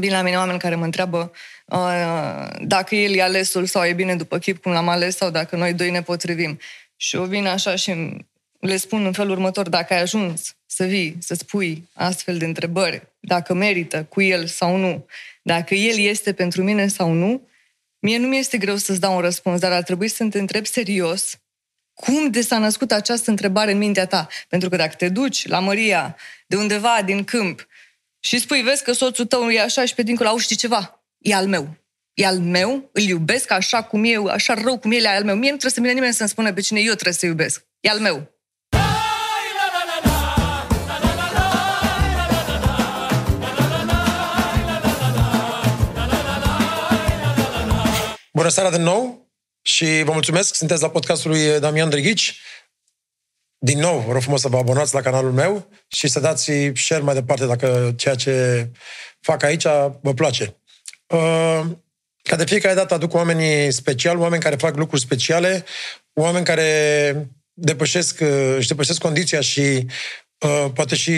Vin la mine oameni care mă întreabă uh, dacă el e alesul sau e bine după chip cum l-am ales sau dacă noi doi ne potrivim. Și eu vin așa și le spun în felul următor, dacă ai ajuns să vii, să spui astfel de întrebări, dacă merită cu el sau nu, dacă el este pentru mine sau nu, mie nu mi-este greu să-ți dau un răspuns, dar ar trebui să te întreb serios cum de s-a născut această întrebare în mintea ta. Pentru că dacă te duci la Maria, de undeva din câmp, și spui, vezi că soțul tău e așa și pe dincolo, au știi ceva, e al meu. E al meu, îl iubesc așa cum e, așa rău cum el e al meu. Mie nu trebuie să vină nimeni să-mi spună pe cine eu trebuie să iubesc. E al meu. Bună seara din nou și vă mulțumesc. Sunteți la podcastul lui Damian Drighici. Din nou, vă rog frumos să vă abonați la canalul meu și să dați share mai departe dacă ceea ce fac aici vă place. Uh, ca de fiecare dată aduc oamenii speciali, oameni care fac lucruri speciale, oameni care depășesc, uh, își depășesc condiția și uh, poate și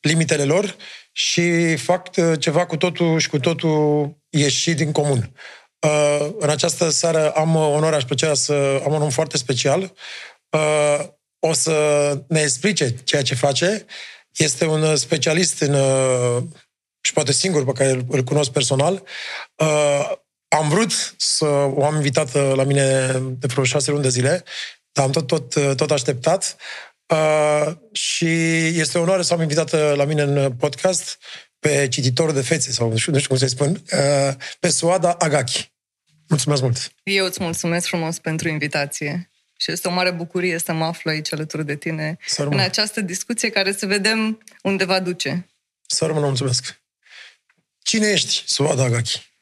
limitele lor și fac ceva cu totul și cu totul ieșit din comun. Uh, în această seară am onoarea și plăcerea să am un om foarte special. Uh, o să ne explice ceea ce face. Este un specialist în, uh, și poate singur pe care îl cunosc personal. Am vrut să o am invitată la mine de vreo șase luni de zile, dar am tot, tot, tot așteptat. Și este o onoare să am invitată la mine în podcast pe cititorul de fețe, sau nu știu, nu știu cum să spun, pe Suada Agaki. Mulțumesc mult! Eu îți mulțumesc frumos pentru invitație. Și este o mare bucurie să mă aflu aici alături de tine Sărmă. în această discuție care să vedem unde va duce. Să rămână, mulțumesc! Cine ești, Suada Agaki?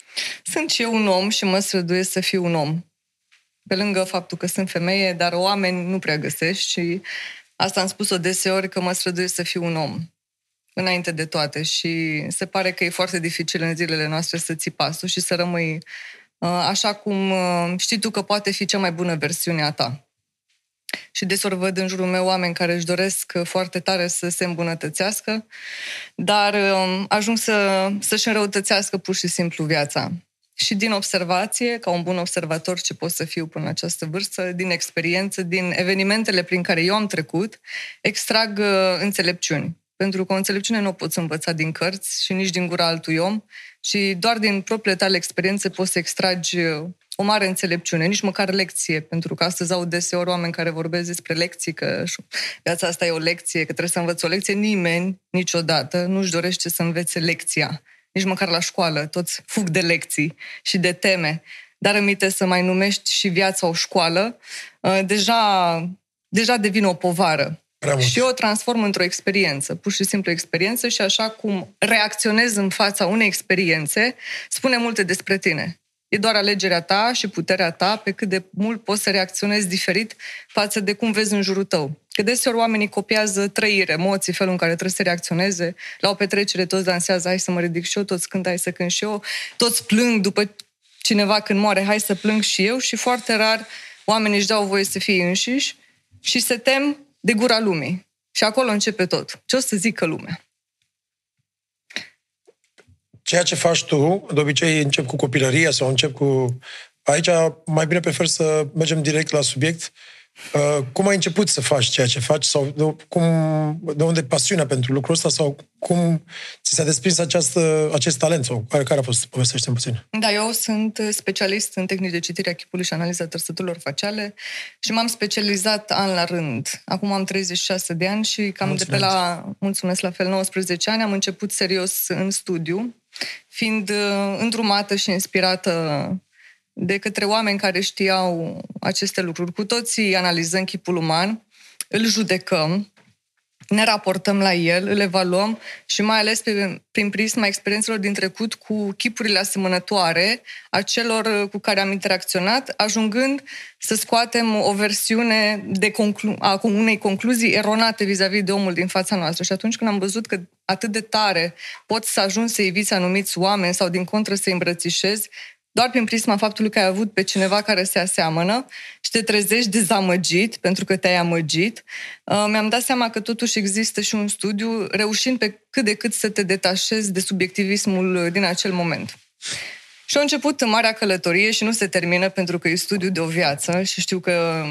Sunt și eu un om și mă străduiesc să fiu un om. Pe lângă faptul că sunt femeie, dar oameni nu prea găsești și asta am spus-o deseori că mă străduiesc să fiu un om înainte de toate și se pare că e foarte dificil în zilele noastre să ții pasul și să rămâi Uh, așa cum uh, știi tu că poate fi cea mai bună versiune a ta. Și desori văd în jurul meu oameni care își doresc foarte tare să se îmbunătățească, dar um, ajung să, să-și înrăutățească pur și simplu viața. Și din observație, ca un bun observator ce pot să fiu până la această vârstă, din experiență, din evenimentele prin care eu am trecut, extrag uh, înțelepciuni. Pentru că o înțelepciune nu o poți învăța din cărți și nici din gura altui om, și doar din propriile tale experiențe poți să extragi uh, o mare înțelepciune, nici măcar lecție, pentru că astăzi au deseori oameni care vorbesc despre lecții, că viața asta e o lecție, că trebuie să învăț o lecție. Nimeni, niciodată, nu-și dorește să învețe lecția. Nici măcar la școală, toți fug de lecții și de teme. Dar aminte să mai numești și viața o școală, uh, deja, deja devine o povară. Și eu o transform într-o experiență, pur și simplu experiență și așa cum reacționez în fața unei experiențe, spune multe despre tine. E doar alegerea ta și puterea ta pe cât de mult poți să reacționezi diferit față de cum vezi în jurul tău. Că deseori oamenii copiază trăiri, emoții, felul în care trebuie să reacționeze. La o petrecere toți dansează, hai să mă ridic și eu, toți cântă, hai să cânt și eu, toți plâng după cineva când moare, hai să plâng și eu și foarte rar oamenii își dau voie să fie înșiși și se tem de gura lumii. Și acolo începe tot. Ce o să zică lumea? Ceea ce faci tu, de obicei încep cu copilăria sau încep cu... Aici mai bine prefer să mergem direct la subiect Uh, cum ai început să faci ceea ce faci sau de, cum, de unde pasiunea pentru lucrul ăsta sau cum ți s-a desprins această, acest talent sau care, care a fost? Povestește puțin. Da, eu sunt specialist în tehnici de citire a chipului și analiza trăsăturilor faciale și m-am specializat an la rând. Acum am 36 de ani și cam mulțumesc. de pe la, mulțumesc la fel, 19 ani am început serios în studiu, fiind uh, îndrumată și inspirată de către oameni care știau aceste lucruri. Cu toții analizăm chipul uman, îl judecăm, ne raportăm la el, îl evaluăm și mai ales pe, prin prisma experiențelor din trecut cu chipurile asemănătoare a celor cu care am interacționat, ajungând să scoatem o versiune de conclu- a unei concluzii eronate vis-a-vis de omul din fața noastră. Și atunci când am văzut că atât de tare pot să ajung să eviți anumiți oameni sau din contră să îi îmbrățișezi, doar prin prisma faptului că ai avut pe cineva care se aseamănă și te trezești dezamăgit pentru că te-ai amăgit, uh, mi-am dat seama că totuși există și un studiu reușind pe cât de cât să te detașezi de subiectivismul din acel moment. Și a început în marea călătorie și nu se termină pentru că e studiu de o viață și știu că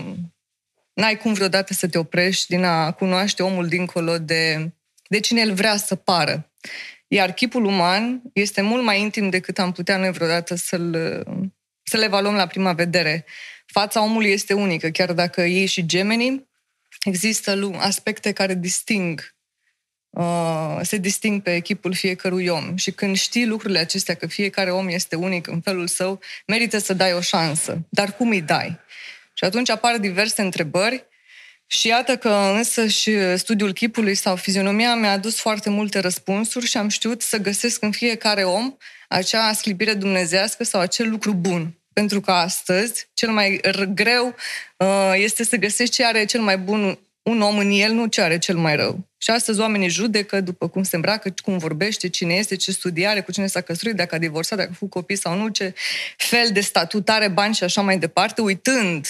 n-ai cum vreodată să te oprești din a cunoaște omul dincolo de, de cine el vrea să pară. Iar chipul uman este mult mai intim decât am putea noi vreodată să-l, să le evaluăm la prima vedere. Fața omului este unică, chiar dacă ei și gemenii, există aspecte care disting uh, se disting pe echipul fiecărui om. Și când știi lucrurile acestea, că fiecare om este unic în felul său, merită să dai o șansă. Dar cum îi dai? Și atunci apar diverse întrebări și iată că însă și studiul chipului sau fizionomia mi-a adus foarte multe răspunsuri și am știut să găsesc în fiecare om acea sclipire dumnezească sau acel lucru bun. Pentru că astăzi cel mai greu uh, este să găsești ce are cel mai bun un om în el, nu ce are cel mai rău. Și astăzi oamenii judecă după cum se îmbracă, cum vorbește, cine este, ce studiare, cu cine s-a căsătorit, dacă a divorțat, dacă a făcut copii sau nu, ce fel de statut are, bani și așa mai departe, uitând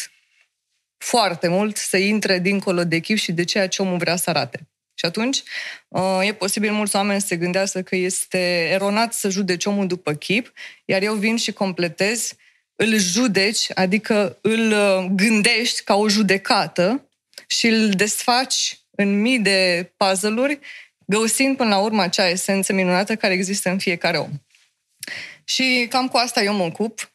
foarte mult să intre dincolo de echip și de ceea ce omul vrea să arate. Și atunci uh, e posibil mulți oameni să se gândească că este eronat să judeci omul după chip, iar eu vin și completez, îl judeci, adică îl uh, gândești ca o judecată și îl desfaci în mii de puzzle-uri, găsind până la urmă acea esență minunată care există în fiecare om. Și cam cu asta eu mă ocup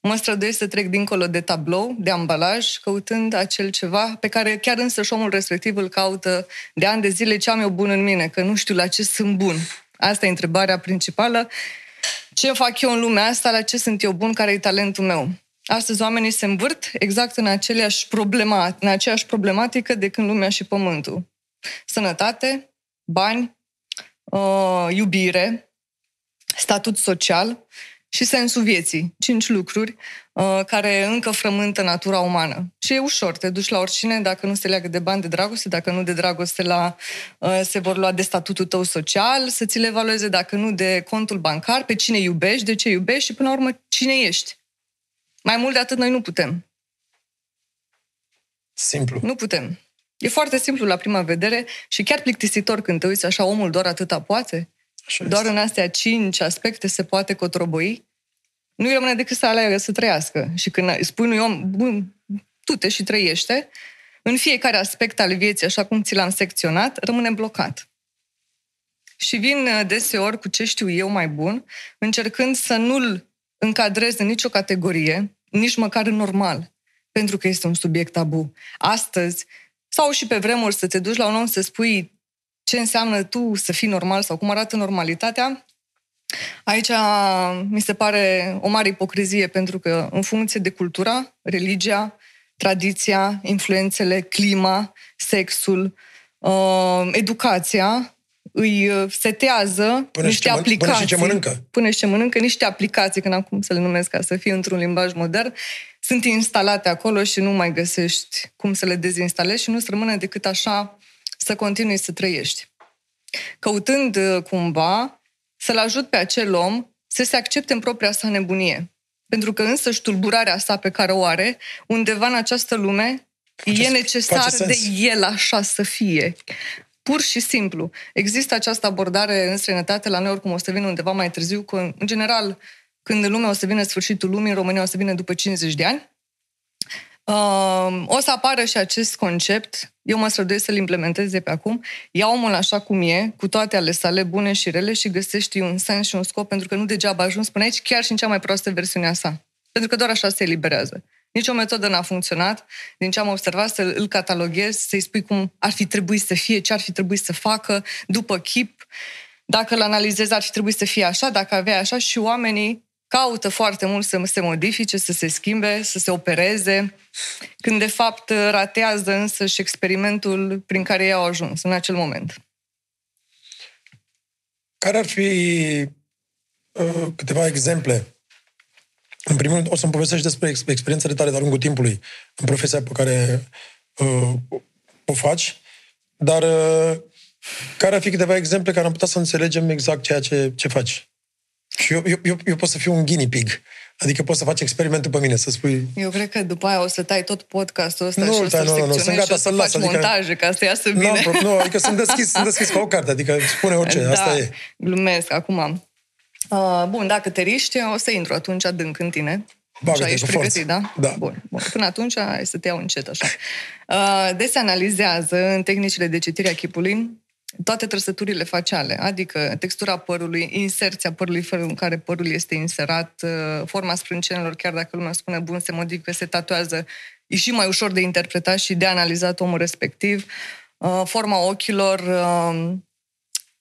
mă străduiesc să trec dincolo de tablou, de ambalaj, căutând acel ceva pe care chiar însă și omul respectiv îl caută de ani de zile ce am eu bun în mine, că nu știu la ce sunt bun. Asta e întrebarea principală. Ce fac eu în lumea asta, la ce sunt eu bun, care e talentul meu? Astăzi oamenii se învârt exact în, aceleași problema, în aceeași problematică de când lumea și pământul. Sănătate, bani, uh, iubire, statut social și sensul vieții. Cinci lucruri uh, care încă frământă natura umană. Și e ușor, te duci la oricine dacă nu se leagă de bani de dragoste, dacă nu de dragoste la, uh, se vor lua de statutul tău social, să ți le evalueze, dacă nu de contul bancar, pe cine iubești, de ce iubești și până la urmă cine ești. Mai mult de atât noi nu putem. Simplu. Nu putem. E foarte simplu la prima vedere și chiar plictisitor când te uiți așa, omul doar atâta poate. Așa Doar este. în astea cinci aspecte se poate cotroboi. Nu-i rămâne decât să aleagă să trăiască. Și când spui unui om, bun, tu te și trăiește, în fiecare aspect al vieții, așa cum ți l-am secționat, rămâne blocat. Și vin uh, deseori cu ce știu eu mai bun, încercând să nu-l încadrez în nicio categorie, nici măcar în normal, pentru că este un subiect tabu. Astăzi, sau și pe vremuri, să te duci la un om să spui ce înseamnă tu să fii normal sau cum arată normalitatea, aici mi se pare o mare ipocrizie pentru că în funcție de cultura, religia, tradiția, influențele, clima, sexul, uh, educația, îi setează până niște ce aplicații. Până și ce mănâncă. Până și ce mănâncă, niște aplicații, că n-am cum să le numesc ca să fie într-un limbaj modern, sunt instalate acolo și nu mai găsești cum să le dezinstalezi și nu-ți rămâne decât așa să continui să trăiești. Căutând uh, cumva să-l ajut pe acel om să se accepte în propria sa nebunie. Pentru că însă și tulburarea sa pe care o are, undeva în această lume, face, e necesar de el așa să fie. Pur și simplu. Există această abordare în străinătate, la noi oricum o să vină undeva mai târziu, că în general, când în lume o să vină sfârșitul lumii, în România o să vină după 50 de ani, Uh, o să apară și acest concept, eu mă străduiesc să-l implementez de pe acum, ia omul așa cum e, cu toate ale sale bune și rele și găsești un sens și un scop, pentru că nu degeaba ajuns până aici, chiar și în cea mai proastă versiune a sa. Pentru că doar așa se eliberează. Nici o metodă n-a funcționat, din ce am observat, să îl cataloghezi, să-i spui cum ar fi trebuit să fie, ce ar fi trebuit să facă, după chip. Dacă îl analizezi, ar fi trebuit să fie așa, dacă avea așa și oamenii caută foarte mult să se modifice, să se schimbe, să se opereze, când de fapt ratează însă și experimentul prin care ei au ajuns în acel moment. Care ar fi uh, câteva exemple? În primul rând, o să-mi povestești despre experiențele tale de-a lungul timpului în profesia pe care uh, o faci, dar uh, care ar fi câteva exemple care am putea să înțelegem exact ceea ce, ce faci? Și eu, eu, eu, eu pot să fiu un guinea pig. Adică poți să faci experimentul pe mine, să spui... Eu cred că după aia o să tai tot podcastul ăsta Nu, și o să-l nu, nu, nu, sunt secționezi gata și o să să-l las, faci adică- montaje ca să iasă bine. Nu, am pro- nu, adică sunt deschis, sunt deschis ca o carte, adică spune orice, da, asta e. glumesc acum. Uh, bun, dacă te riști, o să intru atunci adânc în tine. Bagă-te Așa, ești cu pregătit, forță. da? Da. Bun, bun. Până atunci, hai să te iau încet, așa. Uh, des se analizează în tehnicile de citire a chipului toate trăsăturile faciale, adică textura părului, inserția părului, felul în care părul este inserat, uh, forma sprâncenelor, chiar dacă lumea spune bun, se modifică, se tatuează, e și mai ușor de interpretat și de analizat omul respectiv, uh, forma ochilor, uh,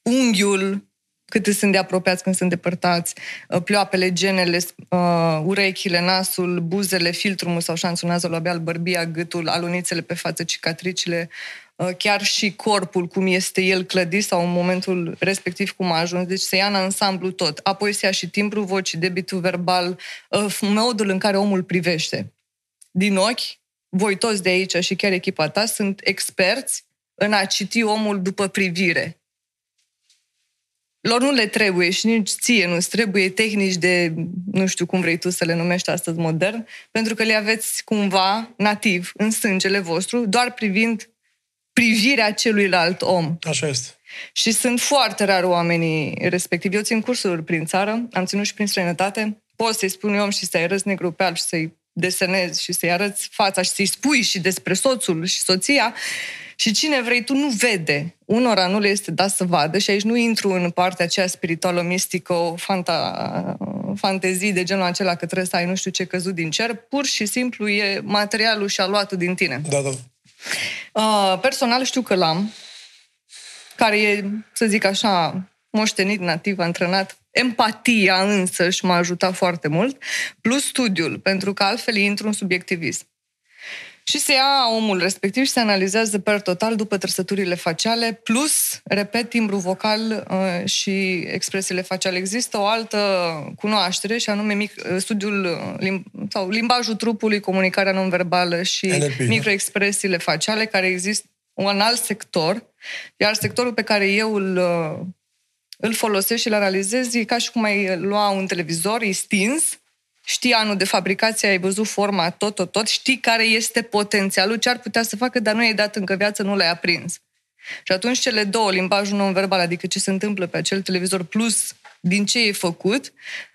unghiul, cât sunt de apropiați când sunt depărtați, uh, ploapele, genele, uh, urechile, nasul, buzele, filtrul sau șanțul nazolabial, bărbia, gâtul, alunițele pe față, cicatricile, uh, chiar și corpul, cum este el clădit sau în momentul respectiv cum a ajuns. Deci se ia în ansamblu tot. Apoi se ia și timbrul vocii, debitul verbal, uh, modul în care omul privește. Din ochi, voi toți de aici și chiar echipa ta sunt experți în a citi omul după privire lor nu le trebuie și nici ție nu-ți trebuie tehnici de, nu știu cum vrei tu să le numești astăzi modern, pentru că le aveți cumva nativ în sângele vostru, doar privind privirea celuilalt om. Așa este. Și sunt foarte rar oamenii respectivi. Eu țin cursuri prin țară, am ținut și prin străinătate. Poți să-i spun eu și să-i arăți negru pe alb și să-i desenezi și să-i arăți fața și să-i spui și despre soțul și soția și cine vrei tu nu vede. Unora nu le este dat să vadă și aici nu intru în partea aceea spirituală, mistică, o fanta, fantezii de genul acela că trebuie să ai nu știu ce căzut din cer, pur și simplu e materialul și aluatul din tine. Da, da. Uh, personal știu că l-am, care e, să zic așa, moștenit, nativ, antrenat. Empatia însă și m-a ajutat foarte mult, plus studiul, pentru că altfel intru în subiectivism. Și se ia omul respectiv și se analizează per total după trăsăturile faciale, plus, repet, timbru vocal uh, și expresiile faciale. Există o altă cunoaștere și anume mic, uh, studiul uh, lim- sau limbajul trupului, comunicarea non-verbală și NLP, da. microexpresiile faciale, care există un alt sector, iar sectorul pe care eu îl, uh, îl folosesc și îl analizez e ca și cum ai lua un televizor, e stins, știi anul de fabricație, ai văzut forma, tot, tot, tot, știi care este potențialul, ce ar putea să facă, dar nu i-ai dat încă viață, nu l-ai aprins. Și atunci cele două, limbajul non-verbal, adică ce se întâmplă pe acel televizor, plus din ce e făcut,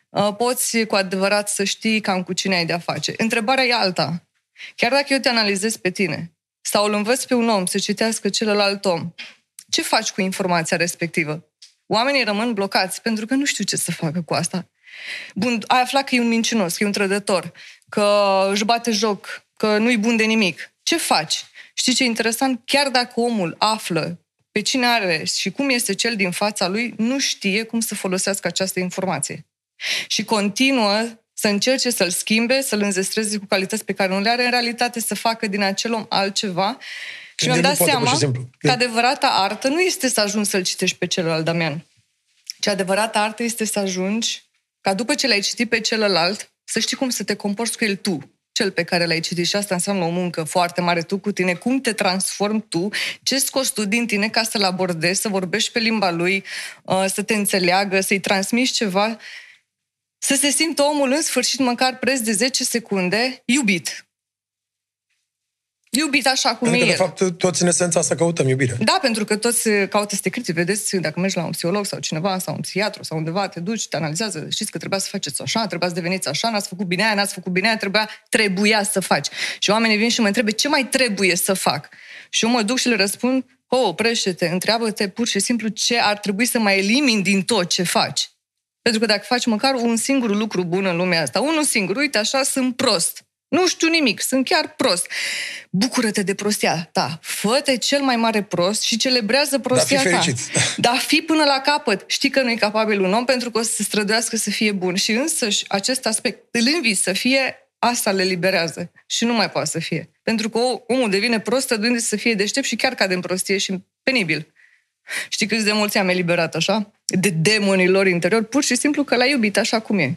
uh, poți cu adevărat să știi cam cu cine ai de-a face. Întrebarea e alta. Chiar dacă eu te analizez pe tine sau îl învăț pe un om să citească celălalt om, ce faci cu informația respectivă? Oamenii rămân blocați pentru că nu știu ce să facă cu asta. Bun, ai aflat că e un mincinos, că e un trădător, că își bate joc, că nu-i bun de nimic. Ce faci? Știi ce e interesant? Chiar dacă omul află pe cine are și cum este cel din fața lui, nu știe cum să folosească această informație. Și continuă să încerce să-l schimbe, să-l înzestreze cu calități pe care nu le are, în realitate să facă din acel om altceva. Și el mi-am nu dat poate, pur seama și simplu. că adevărata artă nu este să ajungi să-l citești pe celălalt, Damian. Ce adevărata artă este să ajungi ca după ce l-ai citit pe celălalt, să știi cum să te comporți cu el tu, cel pe care l-ai citit. Și asta înseamnă o muncă foarte mare tu cu tine, cum te transformi tu, ce scoți tu din tine ca să-l abordezi, să vorbești pe limba lui, uh, să te înțeleagă, să-i transmiți ceva, să se simtă omul în sfârșit, măcar preț de 10 secunde, iubit. Iubit așa cum Pentru e că, de el. fapt, toți în esența asta căutăm iubire. Da, pentru că toți caută să te critici. Vedeți, dacă mergi la un psiholog sau cineva sau un psihiatru sau undeva, te duci, te analizează, știți că trebuia să faceți așa, trebuia să deveniți așa, n-ați făcut bine aia, n-ați făcut bine aia, trebuia, trebuia să faci. Și oamenii vin și mă întrebe ce mai trebuie să fac. Și eu mă duc și le răspund, o, oprește-te, întreabă-te pur și simplu ce ar trebui să mai elimini din tot ce faci. Pentru că dacă faci măcar un singur lucru bun în lumea asta, unul singur, uite, așa sunt prost. Nu știu nimic, sunt chiar prost. Bucură-te de prostia ta. Fă-te cel mai mare prost și celebrează prostia fi ta. fericit. Dar fi până la capăt. Știi că nu e capabil un om pentru că o să se străduiască să fie bun. Și însăși acest aspect, îl învii să fie, asta le liberează. Și nu mai poate să fie. Pentru că omul devine prost străduindu-se să fie deștept și chiar cade în prostie și penibil. Știi câți de mulți am eliberat așa? De demonii lor interior, pur și simplu că l-ai iubit așa cum e.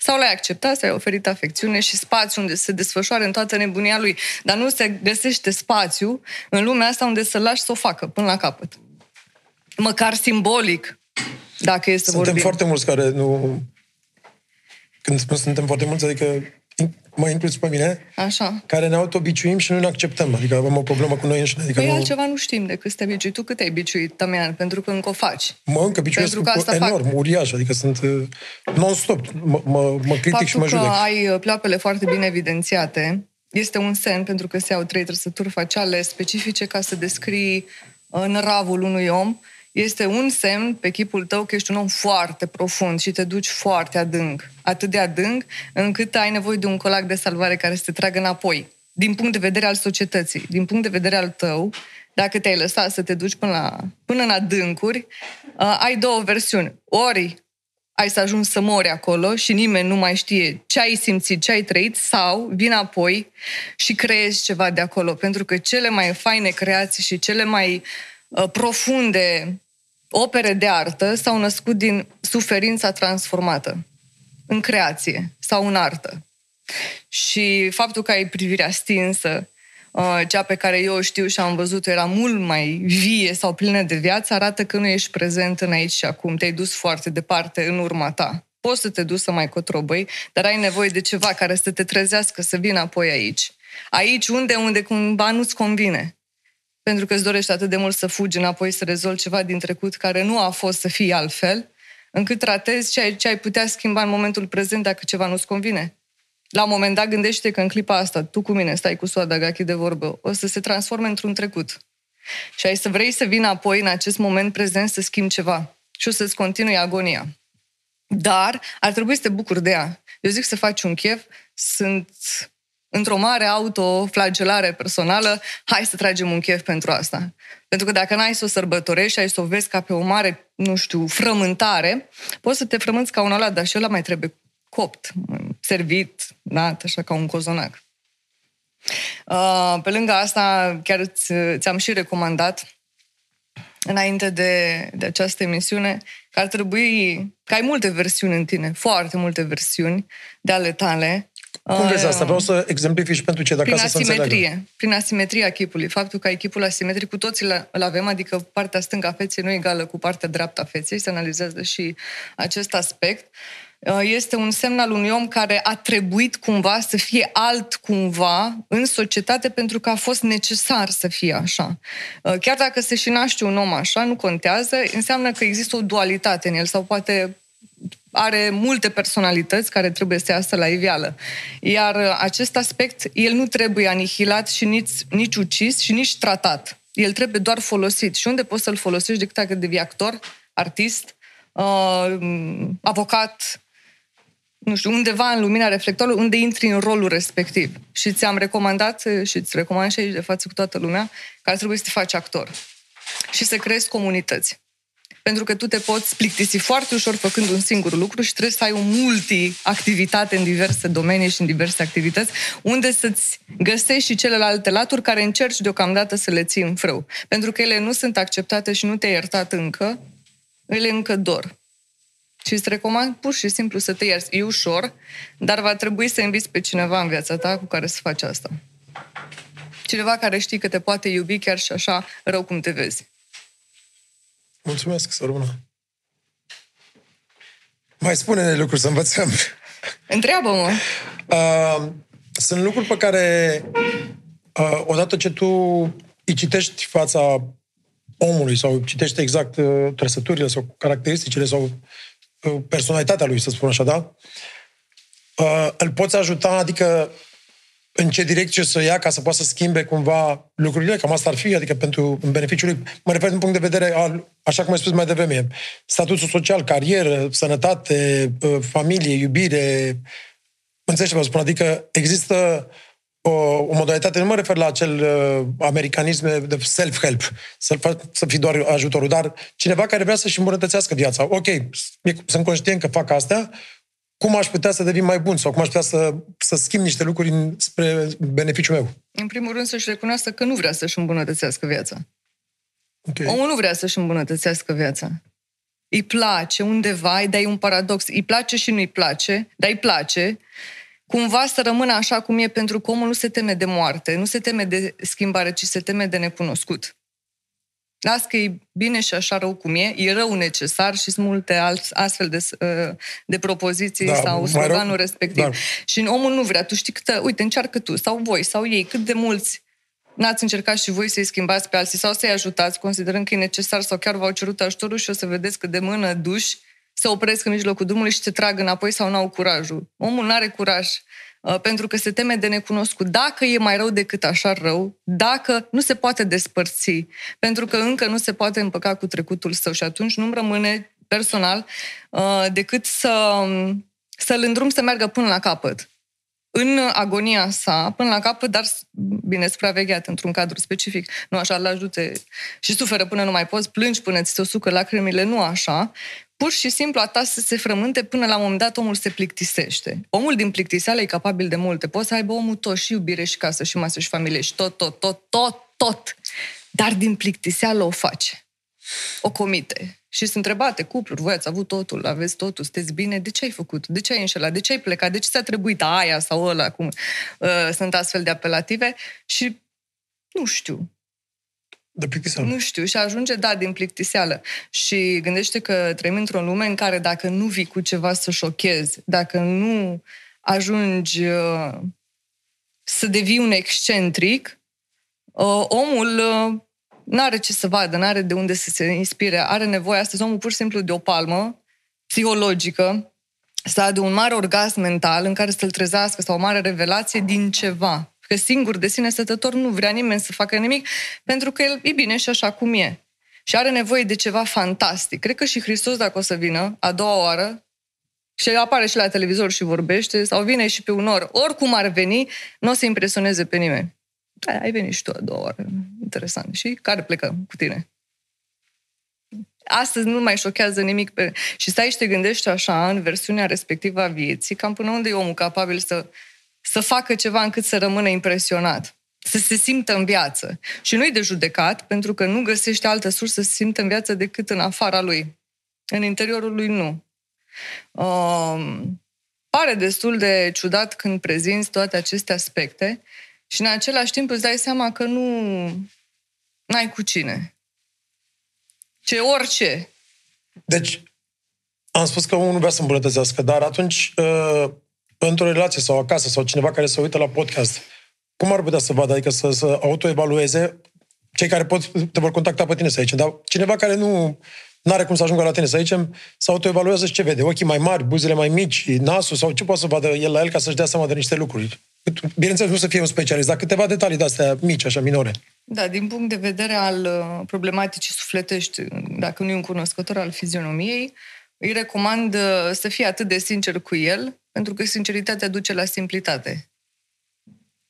Sau l-ai acceptat, să-i oferit afecțiune și spațiu unde să se desfășoare în toată nebunia lui. Dar nu se găsește spațiu în lumea asta unde să-l lași să o facă până la capăt. Măcar simbolic. Dacă este Suntem vorbim. foarte mulți care nu... Când spun suntem foarte mulți, adică mă incluzi pe mine, Așa. care ne autobiciuim și nu ne acceptăm. Adică avem o problemă cu noi înșine. Adică Păi nu... altceva nu știm decât să te biciui. Tu cât te-ai biciuit, Tamian? Pentru că încă o faci. Mă încă biciuiesc Pentru că asta enorm, fac. uriaș, adică sunt uh, non-stop. Mă, mă, mă critic Faptul și mă că judec. ai uh, pleoapele foarte bine evidențiate este un semn pentru că se iau trei trăsături faciale specifice ca să descrii uh, năravul unui om. Este un semn pe chipul tău că ești un om foarte profund și te duci foarte adânc. Atât de adânc încât ai nevoie de un colac de salvare care să te tragă înapoi. Din punct de vedere al societății, din punct de vedere al tău, dacă te-ai lăsat să te duci până, la, până în adâncuri, uh, ai două versiuni. Ori ai să ajungi să mori acolo și nimeni nu mai știe ce ai simțit, ce ai trăit, sau vin apoi și creezi ceva de acolo. Pentru că cele mai faine creații și cele mai uh, profunde opere de artă s-au născut din suferința transformată în creație sau în artă. Și faptul că ai privirea stinsă, uh, cea pe care eu o știu și am văzut era mult mai vie sau plină de viață, arată că nu ești prezent în aici și acum. Te-ai dus foarte departe în urma ta. Poți să te duci să mai cotrobăi, dar ai nevoie de ceva care să te trezească, să vină apoi aici. Aici unde, unde cumva nu-ți convine. Pentru că îți dorești atât de mult să fugi înapoi, să rezolvi ceva din trecut care nu a fost să fie altfel, încât tratezi ce ai, ce ai putea schimba în momentul prezent dacă ceva nu-ți convine. La un moment dat gândește că în clipa asta, tu cu mine stai cu soada gachi de vorbă, o să se transforme într-un trecut. Și ai să vrei să vină apoi în acest moment prezent să schimbi ceva și o să-ți continui agonia. Dar ar trebui să te bucuri de ea. Eu zic să faci un chef, sunt într-o mare autoflagelare personală, hai să tragem un chef pentru asta. Pentru că dacă n-ai să o sărbătorești și ai să o vezi ca pe o mare, nu știu, frământare, poți să te frămânți ca un ăla, dar și ăla mai trebuie copt, servit, dat, așa ca un cozonac. Uh, pe lângă asta, chiar ți, ți-am și recomandat înainte de, de această emisiune că ar trebui, că ai multe versiuni în tine, foarte multe versiuni de ale tale. Cum vezi asta? Vreau să exemplifici pentru ce, dacă prin să asimetrie, înțeleagă. Prin asimetria chipului. Faptul că ai chipul asimetric, cu toții îl avem, adică partea stângă a feței nu e egală cu partea dreaptă a feței, se analizează și acest aspect. Este un semn al unui om care a trebuit cumva să fie alt cumva în societate pentru că a fost necesar să fie așa. Chiar dacă se și naște un om așa, nu contează, înseamnă că există o dualitate în el sau poate are multe personalități care trebuie să iasă la iveală. Iar acest aspect, el nu trebuie anihilat și nici, nici ucis și nici tratat. El trebuie doar folosit. Și unde poți să-l folosești decât dacă devii actor, artist, uh, avocat, nu știu, undeva în lumina reflectorului, unde intri în rolul respectiv. Și ți-am recomandat și îți recomand și aici de față cu toată lumea că ar trebui să te faci actor și să creezi comunități pentru că tu te poți plictisi foarte ușor făcând un singur lucru și trebuie să ai o multi-activitate în diverse domenii și în diverse activități, unde să-ți găsești și celelalte laturi care încerci deocamdată să le ții în frâu. Pentru că ele nu sunt acceptate și nu te-ai iertat încă, ele încă dor. Și îți recomand pur și simplu să te ierți. E ușor, dar va trebui să inviți pe cineva în viața ta cu care să faci asta. Cineva care știi că te poate iubi chiar și așa rău cum te vezi. Mulțumesc, să rămână. Mai spune-ne lucruri să învățăm. Întreabă-mă. Uh, sunt lucruri pe care, uh, odată ce tu îi citești fața omului sau citești exact uh, trăsăturile sau caracteristicile sau uh, personalitatea lui, să spun așa, da? Uh, îl poți ajuta, adică în ce direcție să ia ca să poată să schimbe cumva lucrurile, cam asta ar fi, adică pentru în beneficiul lui. Mă refer din punct de vedere al, așa cum ai spus mai devreme, statusul social, carieră, sănătate, uh, familie, iubire. Înțelegi ce vă spun? Adică există o, o modalitate, nu mă refer la acel uh, americanism de self-help, să, fac, să fii doar ajutorul, dar cineva care vrea să-și îmbunătățească viața. Ok, sunt conștient că fac astea, cum aș putea să devin mai bun sau cum aș putea să, să schimb niște lucruri spre beneficiul meu? În primul rând să-și recunoască că nu vrea să-și îmbunătățească viața. Okay. Omul nu vrea să-și îmbunătățească viața. Îi place undeva, dar e un paradox. Îi place și nu-i place, dar îi place cumva să rămână așa cum e, pentru că omul nu se teme de moarte, nu se teme de schimbare, ci se teme de necunoscut. Las că e bine și așa rău cum e, e rău necesar și sunt multe astfel de, uh, de propoziții da, sau sloganul respectiv. Da. Și omul nu vrea, tu știi că, uite, încearcă tu, sau voi, sau ei, cât de mulți n-ați încercat și voi să-i schimbați pe alții sau să-i ajutați, considerând că e necesar sau chiar v-au cerut ajutorul și o să vedeți că de mână duși se opresc în mijlocul drumului și te trag înapoi sau n-au curajul. Omul nu are curaj uh, pentru că se teme de necunoscut. Dacă e mai rău decât așa rău, dacă nu se poate despărți, pentru că încă nu se poate împăca cu trecutul său și atunci nu-mi rămâne personal uh, decât să, să-l îndrum să meargă până la capăt în agonia sa, până la capăt, dar bine supravegheat într-un cadru specific. Nu așa, le ajute și suferă până nu mai poți, plângi până ți se usucă lacrimile, nu așa. Pur și simplu a ta să se frământe până la un moment dat omul se plictisește. Omul din plictiseală e capabil de multe. Poți să aibă omul tot și iubire și casă și masă și familie și tot, tot, tot, tot, tot. Dar din plictiseală o face. O comite. Și sunt întrebate, cupluri, voi ați avut totul, aveți totul, sunteți bine, de ce ai făcut? De ce ai înșelat? De ce ai plecat? De ce ți-a trebuit aia sau ăla? Cum uh, sunt astfel de apelative? Și nu știu. De plictiseală. Nu știu. Și ajunge, da, din plictiseală. Și gândește că trăim într-o lume în care dacă nu vii cu ceva să șochezi, dacă nu ajungi uh, să devii un excentric, uh, omul uh, nu are ce să vadă, nu are de unde să se inspire, are nevoie astăzi omul pur și simplu de o palmă psihologică, să de un mare orgasm mental în care să-l trezească sau o mare revelație din ceva. Că singur de sine stătător nu vrea nimeni să facă nimic, pentru că el e bine și așa cum e. Și are nevoie de ceva fantastic. Cred că și Hristos, dacă o să vină a doua oară, și apare și la televizor și vorbește, sau vine și pe un or, oricum ar veni, nu o să impresioneze pe nimeni. Da, ai venit și tu a doua oară. Interesant. Și care plecă cu tine? Astăzi nu mai șochează nimic. Pe... Și stai și te gândești așa, în versiunea respectivă a vieții, cam până unde e omul capabil să, să facă ceva încât să rămână impresionat. Să se simtă în viață. Și nu-i de judecat, pentru că nu găsește altă sursă să se simtă în viață decât în afara lui. În interiorul lui nu. Um, pare destul de ciudat când prezinți toate aceste aspecte, și în același timp îți dai seama că nu ai cu cine. Ce orice. Deci, am spus că unul vrea să îmbunătățească, dar atunci, uh, într-o relație sau acasă, sau cineva care se uită la podcast, cum ar putea să vadă, adică să, să autoevalueze cei care pot, te vor contacta pe tine să aici, dar cineva care nu are cum să ajungă la tine, să zicem, să autoevaluează și ce vede, ochii mai mari, buzele mai mici, nasul, sau ce poate să vadă el la el ca să-și dea seama de niște lucruri. Bineînțeles, nu să fie un specialist, dar câteva detalii de-astea mici, așa, minore. Da, din punct de vedere al uh, problematicii sufletești, dacă nu e un cunoscător al fizionomiei, îi recomand uh, să fie atât de sincer cu el, pentru că sinceritatea duce la simplitate.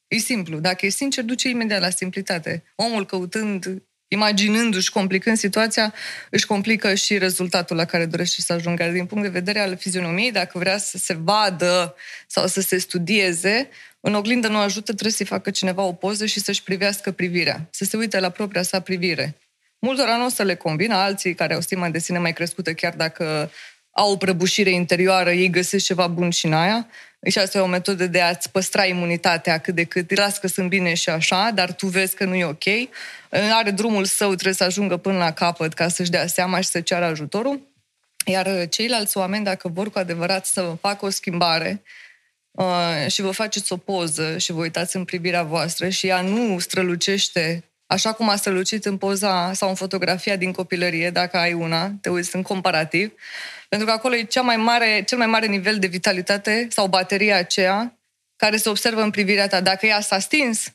E simplu. Dacă e sincer, duce imediat la simplitate. Omul căutând imaginându-și, complicând situația, își complică și rezultatul la care dorește să ajungă. Din punct de vedere al fizionomiei, dacă vrea să se vadă sau să se studieze, în oglindă nu ajută, trebuie să-i facă cineva o poză și să-și privească privirea, să se uite la propria sa privire. Multora nu o să le convină, alții care au stima de sine mai crescută, chiar dacă au o prăbușire interioară, ei găsesc ceva bun și în aia. Și asta e o metodă de a-ți păstra imunitatea cât de cât. Las că sunt bine și așa, dar tu vezi că nu e ok. Are drumul său, trebuie să ajungă până la capăt ca să-și dea seama și să ceară ajutorul. Iar ceilalți oameni, dacă vor cu adevărat să facă o schimbare, Uh, și vă faceți o poză și vă uitați în privirea voastră și ea nu strălucește așa cum a strălucit în poza sau în fotografia din copilărie, dacă ai una, te uiți în comparativ, pentru că acolo e cea mai mare, cel mai mare nivel de vitalitate sau bateria aceea care se observă în privirea ta. Dacă ea s-a stins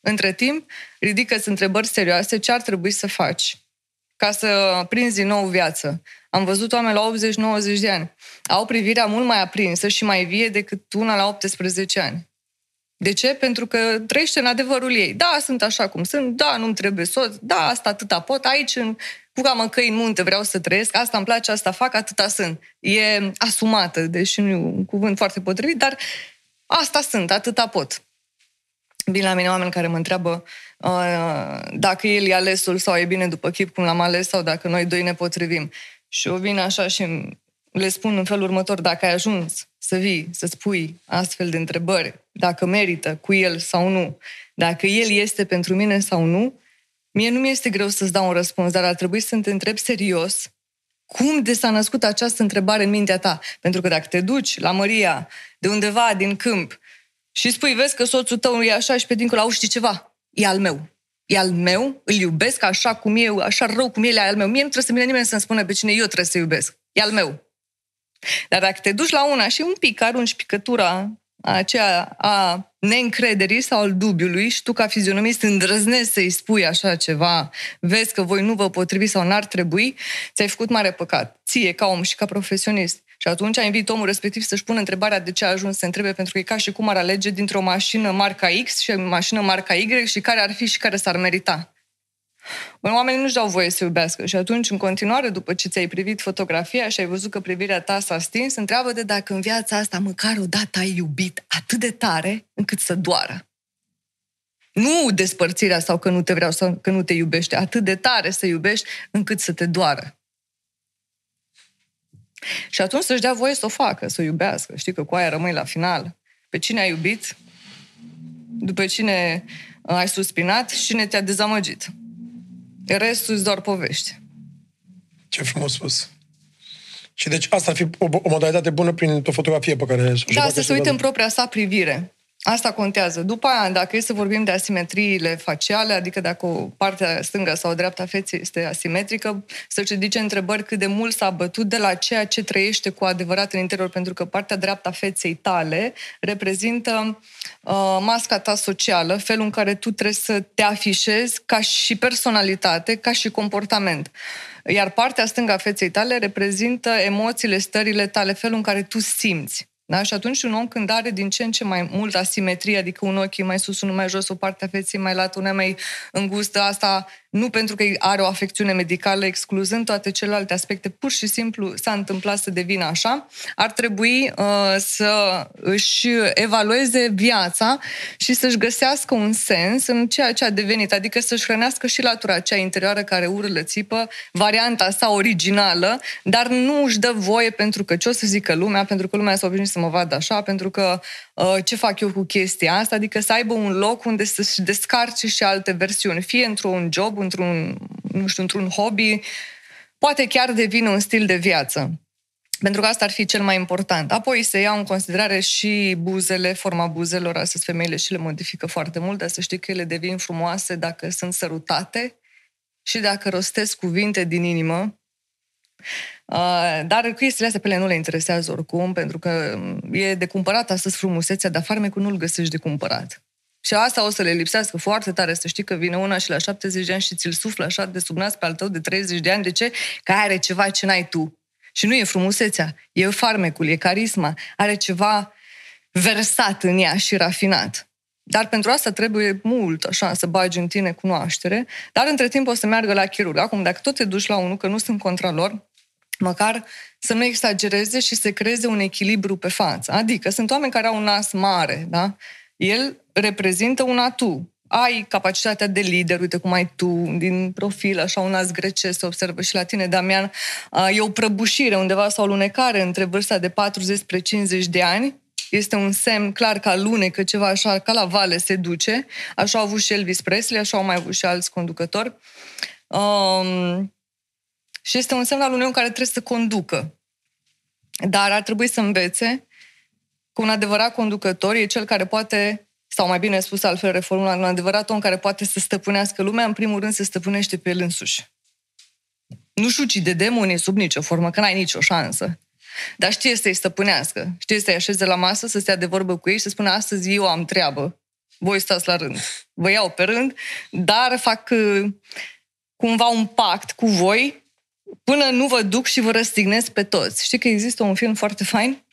între timp, ridică-ți întrebări serioase ce ar trebui să faci ca să prinzi din nou viață. Am văzut oameni la 80-90 de ani. Au privirea mult mai aprinsă și mai vie decât una la 18 ani. De ce? Pentru că trăiește în adevărul ei. Da, sunt așa cum sunt, da, nu-mi trebuie soț, da, asta atâta pot, aici în, cu cam căi în munte vreau să trăiesc, asta îmi place, asta fac, atâta sunt. E asumată, deși nu e un cuvânt foarte potrivit, dar asta sunt, atâta pot. Bine la mine oameni care mă întreabă uh, dacă el e alesul sau e bine după chip cum l-am ales sau dacă noi doi ne potrivim. Și o vin așa și le spun în felul următor, dacă ai ajuns să vii, să-ți pui astfel de întrebări, dacă merită cu el sau nu, dacă el este pentru mine sau nu, Mie nu mi este greu să-ți dau un răspuns, dar ar trebui să te întreb serios cum de s-a născut această întrebare în mintea ta. Pentru că dacă te duci la Maria, de undeva din câmp, și spui, vezi că soțul tău e așa și pe dincolo, au știi ceva, e al meu. E al meu, îl iubesc așa cum eu, așa rău cum el e al meu. Mie nu trebuie să vină nimeni să-mi spună pe cine eu trebuie să iubesc. E al meu. Dar dacă te duci la una și un pic arunci picătura aceea a neîncrederii sau al dubiului și tu ca fizionomist îndrăznezi să-i spui așa ceva, vezi că voi nu vă potrivi sau n-ar trebui, ți-ai făcut mare păcat. Ție, ca om și ca profesionist. Și atunci invit omul respectiv să-și pună întrebarea de ce a ajuns să întrebe, pentru că e ca și cum ar alege dintre o mașină marca X și o mașină marca Y și care ar fi și care s-ar merita. Bun, oamenii nu-și dau voie să iubească și atunci, în continuare, după ce ți-ai privit fotografia și ai văzut că privirea ta s-a stins, întreabă de dacă în viața asta măcar o dată ai iubit atât de tare încât să doară. Nu despărțirea sau că nu te vreau sau că nu te iubește, atât de tare să iubești încât să te doară. Și atunci să-și dea voie să o facă, să o iubească. Știi că cu aia rămâi la final. Pe cine ai iubit, după cine ai suspinat și cine te-a dezamăgit. Restul îți doar povești. Ce frumos spus. Și deci asta ar fi o, o modalitate bună prin o fotografie pe care... Da, să se uite în propria sa privire. Asta contează. După aia, dacă e să vorbim de asimetriile faciale, adică dacă o partea stângă sau dreapta feței este asimetrică, să-și ridice întrebări cât de mult s-a bătut de la ceea ce trăiește cu adevărat în interior, pentru că partea dreapta feței tale reprezintă uh, masca ta socială, felul în care tu trebuie să te afișezi ca și personalitate, ca și comportament. Iar partea stângă a feței tale reprezintă emoțiile, stările tale, felul în care tu simți. Da? Și atunci un om când are din ce în ce mai mult asimetrie, adică un ochi mai sus, unul mai jos, o parte a feței mai lată, una mai îngustă, asta nu pentru că are o afecțiune medicală, excluzând toate celelalte aspecte, pur și simplu s-a întâmplat să devină așa, ar trebui uh, să își evalueze viața și să-și găsească un sens în ceea ce a devenit, adică să-și hrănească și latura aceea interioară care urlă, țipă, varianta sa originală, dar nu își dă voie pentru că ce o să zică lumea, pentru că lumea s-a obișnuit să mă vadă așa, pentru că uh, ce fac eu cu chestia asta, adică să aibă un loc unde să-și descarce și alte versiuni, fie într-un job, într-un, nu știu, într-un hobby, poate chiar devine un stil de viață. Pentru că asta ar fi cel mai important. Apoi se iau în considerare și buzele, forma buzelor, astăzi femeile și le modifică foarte mult, dar să știi că ele devin frumoase dacă sunt sărutate și dacă rostesc cuvinte din inimă. Uh, dar chestiile astea pe ele nu le interesează oricum, pentru că e de cumpărat astăzi frumusețea, dar farmecul nu-l găsești de cumpărat. Și asta o să le lipsească foarte tare, să știi că vine una și la 70 de ani și ți-l suflă așa de sub nas pe al tău de 30 de ani. De ce? Că are ceva ce n-ai tu. Și nu e frumusețea, e farmecul, e carisma, are ceva versat în ea și rafinat. Dar pentru asta trebuie mult, așa, să bagi în tine cunoaștere, dar între timp o să meargă la chirurg. Acum, dacă tot te duci la unul, că nu sunt contra lor, măcar să nu exagereze și să creeze un echilibru pe față. Adică sunt oameni care au un nas mare, da? El reprezintă un atu. Ai capacitatea de lider, uite cum ai tu, din profil, așa un nas grece, se observă și la tine, Damian. E o prăbușire undeva sau o lunecare între vârsta de 40 spre 50 de ani. Este un semn clar că alunecă ceva așa, ca la vale se duce. Așa au avut și Elvis Presley, așa au mai avut și alți conducători. Um, și este un semn al unui om care trebuie să conducă. Dar ar trebui să învețe că un adevărat conducător e cel care poate, sau mai bine spus altfel reformul, un adevărat om care poate să stăpânească lumea, în primul rând se stăpânește pe el însuși. Nu-și ucide demonii sub nicio formă, că n-ai nicio șansă. Dar știe să-i stăpânească. Știe să-i așeze la masă, să stea de vorbă cu ei și să spună astăzi eu am treabă. Voi stați la rând. Vă iau pe rând, dar fac uh, cumva un pact cu voi până nu vă duc și vă răstignesc pe toți. Știi că există un film foarte fain?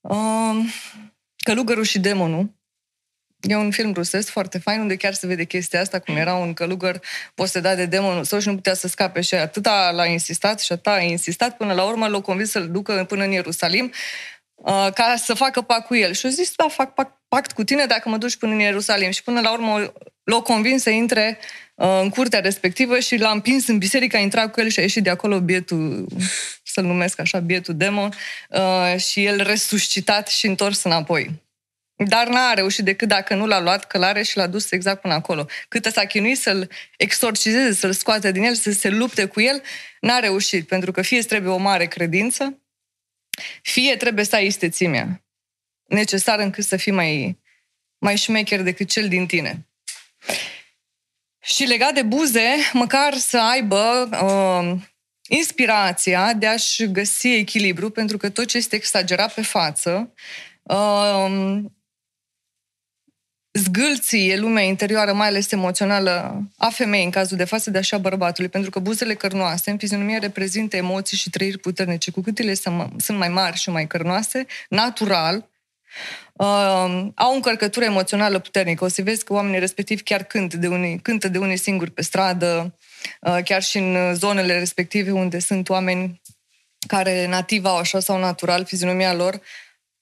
Uh, Călugărul și demonul. E un film rusesc foarte fain, unde chiar se vede chestia asta, cum era un călugăr posedat de demonul său și nu putea să scape și atâta l-a insistat și atâta a insistat, până la urmă l-a convins să-l ducă până în Ierusalim uh, ca să facă pact cu el. Și a zis, da, fac pact, pact cu tine dacă mă duci până în Ierusalim. Și până la urmă l-a convins să intre uh, în curtea respectivă și l-a împins în biserică, a intrat cu el și a ieșit de acolo bietul, să-l numesc așa, bietul demon, uh, și el resuscitat și întors înapoi. Dar n-a reușit decât dacă nu l-a luat călare și l-a dus exact până acolo. Cât s-a chinuit să-l exorcizeze, să-l scoate din el, să se lupte cu el, n-a reușit, pentru că fie îți trebuie o mare credință, fie trebuie să ai istețimea necesară încât să fii mai, mai șmecher decât cel din tine. Și legat de buze, măcar să aibă uh, inspirația de a-și găsi echilibru, pentru că tot ce este exagerat pe față uh, zgâlție lumea interioară, mai ales emoțională, a femeii în cazul de față, de așa bărbatului, pentru că buzele cărnoase în fizionomie reprezintă emoții și trăiri puternice. Cu cât ele sunt mai mari și mai cărnoase, natural, uh, au o încărcătură emoțională puternică. O să vezi că oamenii respectiv chiar cântă de unii, cântă de unii singuri pe stradă, uh, chiar și în zonele respective unde sunt oameni care nativ au așa sau natural fizionomia lor,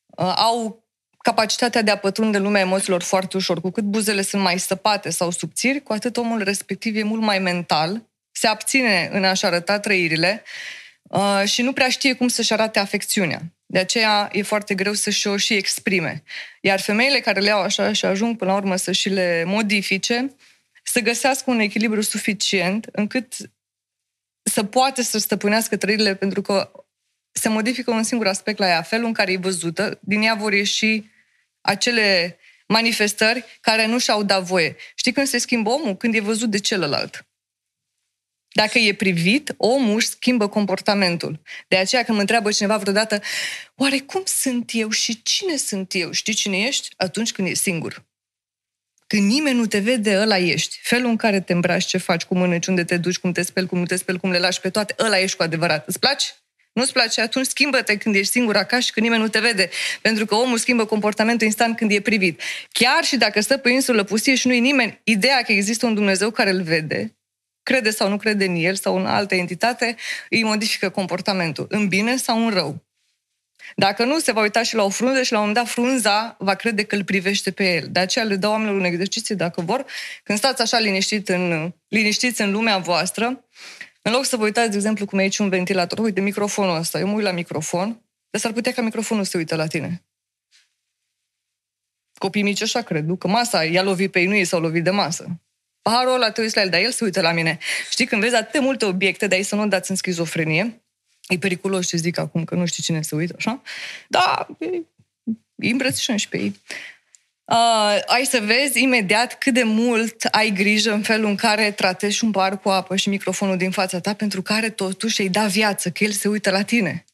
uh, au capacitatea de a pătrunde lumea emoțiilor foarte ușor. Cu cât buzele sunt mai săpate sau subțiri, cu atât omul respectiv e mult mai mental, se abține în a-și arăta trăirile uh, și nu prea știe cum să-și arate afecțiunea. De aceea e foarte greu să-și o și exprime. Iar femeile care le au așa și ajung până la urmă să și le modifice, să găsească un echilibru suficient încât să poate să stăpânească trăirile, pentru că se modifică un singur aspect la ea, felul în care e văzută, din ea vor ieși acele manifestări care nu și-au dat voie. Știi când se schimbă omul? Când e văzut de celălalt. Dacă e privit, omul își schimbă comportamentul. De aceea când mă întreabă cineva vreodată, oare cum sunt eu și cine sunt eu? Știi cine ești? Atunci când e singur. Când nimeni nu te vede, ăla ești. Felul în care te îmbraci, ce faci, cum mănânci, unde te duci, cum te speli, cum nu te speli, cum le lași pe toate, ăla ești cu adevărat. Îți place? Nu-ți place, atunci schimbă-te când ești singur acasă și când nimeni nu te vede. Pentru că omul schimbă comportamentul instant când e privit. Chiar și dacă stă pe insulă pustie și nu-i nimeni, ideea că există un Dumnezeu care îl vede, crede sau nu crede în el sau în altă entitate, îi modifică comportamentul, în bine sau în rău. Dacă nu, se va uita și la o frunză și la un moment dat frunza va crede că îl privește pe el. De aceea le dau oamenilor un exercițiu, dacă vor, când stați așa liniștit în, liniștiți în lumea voastră, în loc să vă uitați, de exemplu, cum e aici un ventilator, uite, microfonul ăsta, eu mă uit la microfon, dar s-ar putea ca microfonul să se uită la tine. Copii mici așa cred, nu? Că masa i-a lovit pe ei, nu ei s-au lovit de masă. Paharul ăla te uiți la el, dar el se uită la mine. Știi, când vezi atât de multe obiecte, dar ei să nu dați în schizofrenie, e periculos ce zic acum, că nu știi cine se uită, așa? Da, îi îmbrățișăm și pe ei uh, ai să vezi imediat cât de mult ai grijă în felul în care tratezi un par cu apă și microfonul din fața ta, pentru care totuși îi da viață, că el se uită la tine.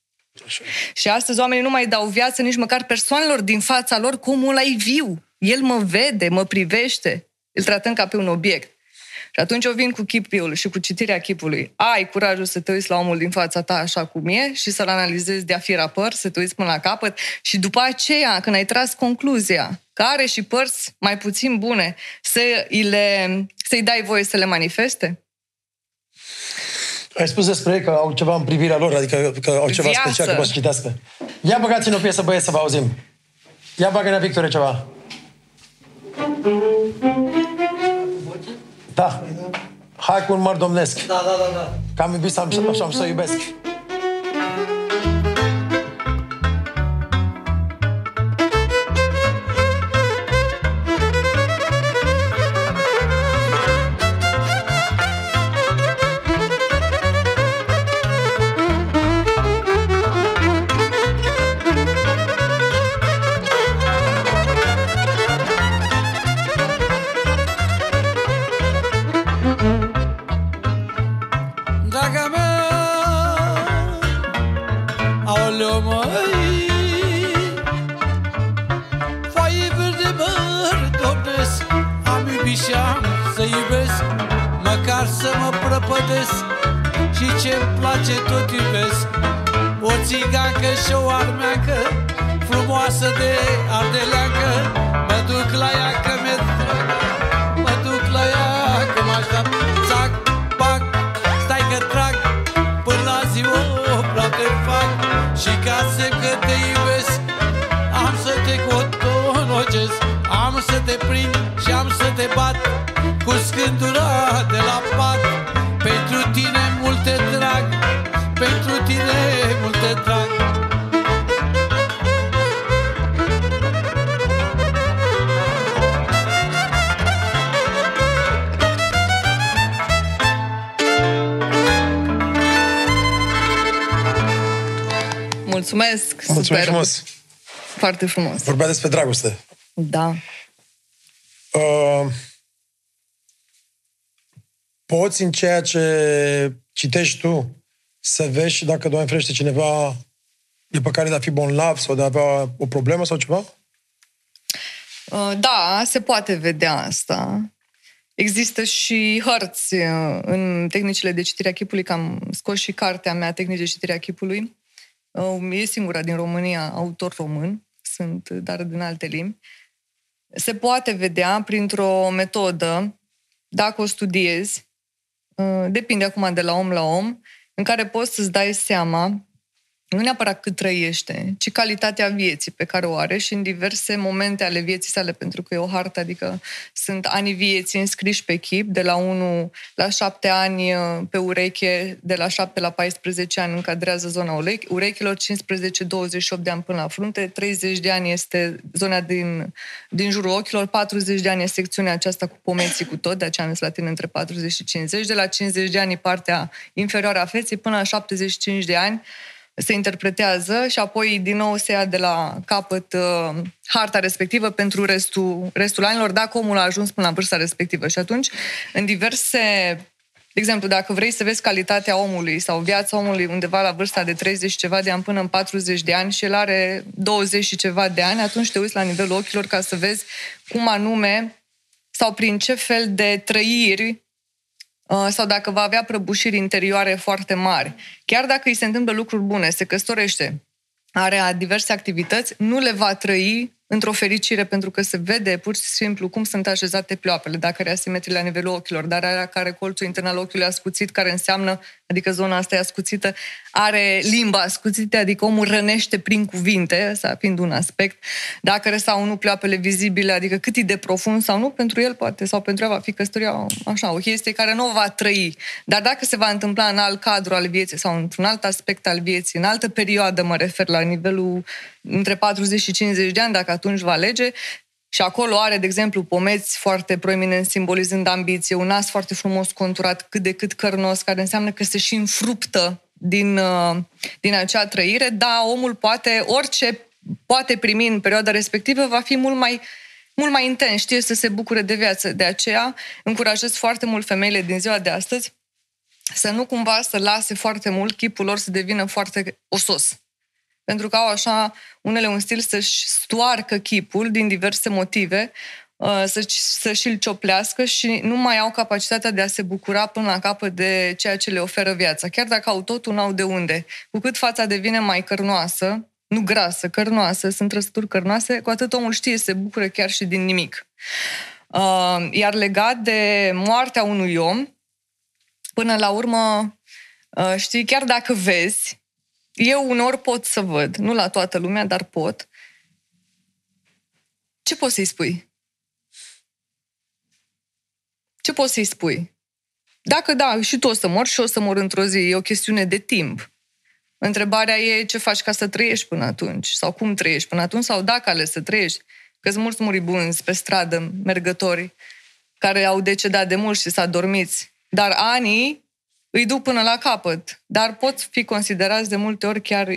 Așa. Și astăzi oamenii nu mai dau viață nici măcar persoanelor din fața lor, cum ăla e viu. El mă vede, mă privește. Îl tratăm ca pe un obiect. Și atunci eu vin cu chipul și cu citirea chipului. Ai curajul să te uiți la omul din fața ta așa cum e și să-l analizezi de a fi rapăr, să te uiți până la capăt și după aceea, când ai tras concluzia că are și părți mai puțin bune, să le, să-i dai voie să le manifeste? Ai spus despre ei că au ceva în privirea lor, adică că au ceva Viață. special, că poți să citească. Ia băgați-ne o piesă, băieți, să vă auzim. Ia bagă-ne, Victorie, ceva. Da. Hai cu un măr domnesc. Da, da, da, da. Că am iubit să am, așa am să iubesc. des Și ce-mi place tot iubesc. O țigancă și o armeacă Frumoasă de ardeleancă Mă duc la ea că mi-e dragă Mă duc la ea că mă așteaptă da Zac, pac, stai că trag Până la ziua o plată fac Și ca să că te iubesc Am să te cotonocesc Am să te prind și am să te bat Cu scândura de la pat. Pentru tine multe drag Pentru tine multe drag Mulțumesc! Mulțumesc super. frumos! Foarte frumos! Vorbea despre dragoste. Da. Uh, poți în ceea ce citești tu să vezi și dacă, Doamne ferește, cineva e pe care de a fi bolnav sau de a avea o problemă sau ceva? Uh, Da, se poate vedea asta. Există și hărți uh, în tehnicile de citire a chipului, că am scos și cartea mea, Tehnici de citire a chipului. Uh, E singura din România, autor român, sunt, dar din alte limbi. Se poate vedea printr-o metodă, dacă o studiezi, uh, depinde acum de la om la om, în care poți să-ți dai seama nu neapărat cât trăiește, ci calitatea vieții pe care o are și în diverse momente ale vieții sale, pentru că e o hartă, adică sunt anii vieții înscriși pe chip, de la 1 la 7 ani uh, pe ureche, de la 7 la 14 ani încadrează zona urechi- urechilor, 15-28 de ani până la frunte, 30 de ani este zona din, din jurul ochilor, 40 de ani este secțiunea aceasta cu pomeții cu tot, de aceea am zis la tine între 40 și 50, de la 50 de ani e partea inferioară a feței, până la 75 de ani se interpretează și apoi din nou se ia de la capăt uh, harta respectivă pentru restul, restul anilor, dacă omul a ajuns până la vârsta respectivă. Și atunci, în diverse... De exemplu, dacă vrei să vezi calitatea omului sau viața omului undeva la vârsta de 30 și ceva de ani până în 40 de ani și el are 20 și ceva de ani, atunci te uiți la nivelul ochilor ca să vezi cum anume sau prin ce fel de trăiri uh, sau dacă va avea prăbușiri interioare foarte mari. Chiar dacă îi se întâmplă lucruri bune, se căsătorește, are diverse activități, nu le va trăi într-o fericire pentru că se vede pur și simplu cum sunt așezate pleoapele, dacă are asimetrie la nivelul ochilor, dar are care colțul intern al ochiului ascuțit, care înseamnă, adică zona asta e ascuțită, are limba ascuțită, adică omul rănește prin cuvinte, asta fiind un aspect, dacă are sau nu pleoapele vizibile, adică cât e de profund sau nu, pentru el poate, sau pentru ea va fi căsătoria așa, o chestie care nu o va trăi. Dar dacă se va întâmpla în alt cadru al vieții sau într-un alt aspect al vieții, în altă perioadă, mă refer la nivelul între 40 și 50 de ani, dacă atunci va alege, și acolo are, de exemplu, pomeți foarte proeminent simbolizând ambiție, un nas foarte frumos conturat, cât de cât cărnos, care înseamnă că se și înfruptă din, uh, din acea trăire, da, omul poate, orice poate primi în perioada respectivă, va fi mult mai mult mai intens, știe să se bucure de viață. De aceea încurajez foarte mult femeile din ziua de astăzi să nu cumva să lase foarte mult chipul lor să devină foarte osos pentru că au așa unele un stil să-și stoarcă chipul din diverse motive, uh, să, să-și îl cioplească și nu mai au capacitatea de a se bucura până la capăt de ceea ce le oferă viața. Chiar dacă au totul, n-au de unde. Cu cât fața devine mai cărnoasă, nu grasă, cărnoasă, sunt trăsături cărnoase, cu atât omul știe să se bucure chiar și din nimic. Uh, iar legat de moartea unui om, până la urmă, uh, știi, chiar dacă vezi, eu unor pot să văd, nu la toată lumea, dar pot. Ce poți să-i spui? Ce poți să-i spui? Dacă da, și tu o să mor și o să mor într-o zi, e o chestiune de timp. Întrebarea e ce faci ca să trăiești până atunci, sau cum trăiești până atunci, sau dacă ales să trăiești. Că sunt mulți muribunzi pe stradă, mergători, care au decedat de mult și s-a dormiți. Dar anii îi duc până la capăt, dar pot fi considerați de multe ori chiar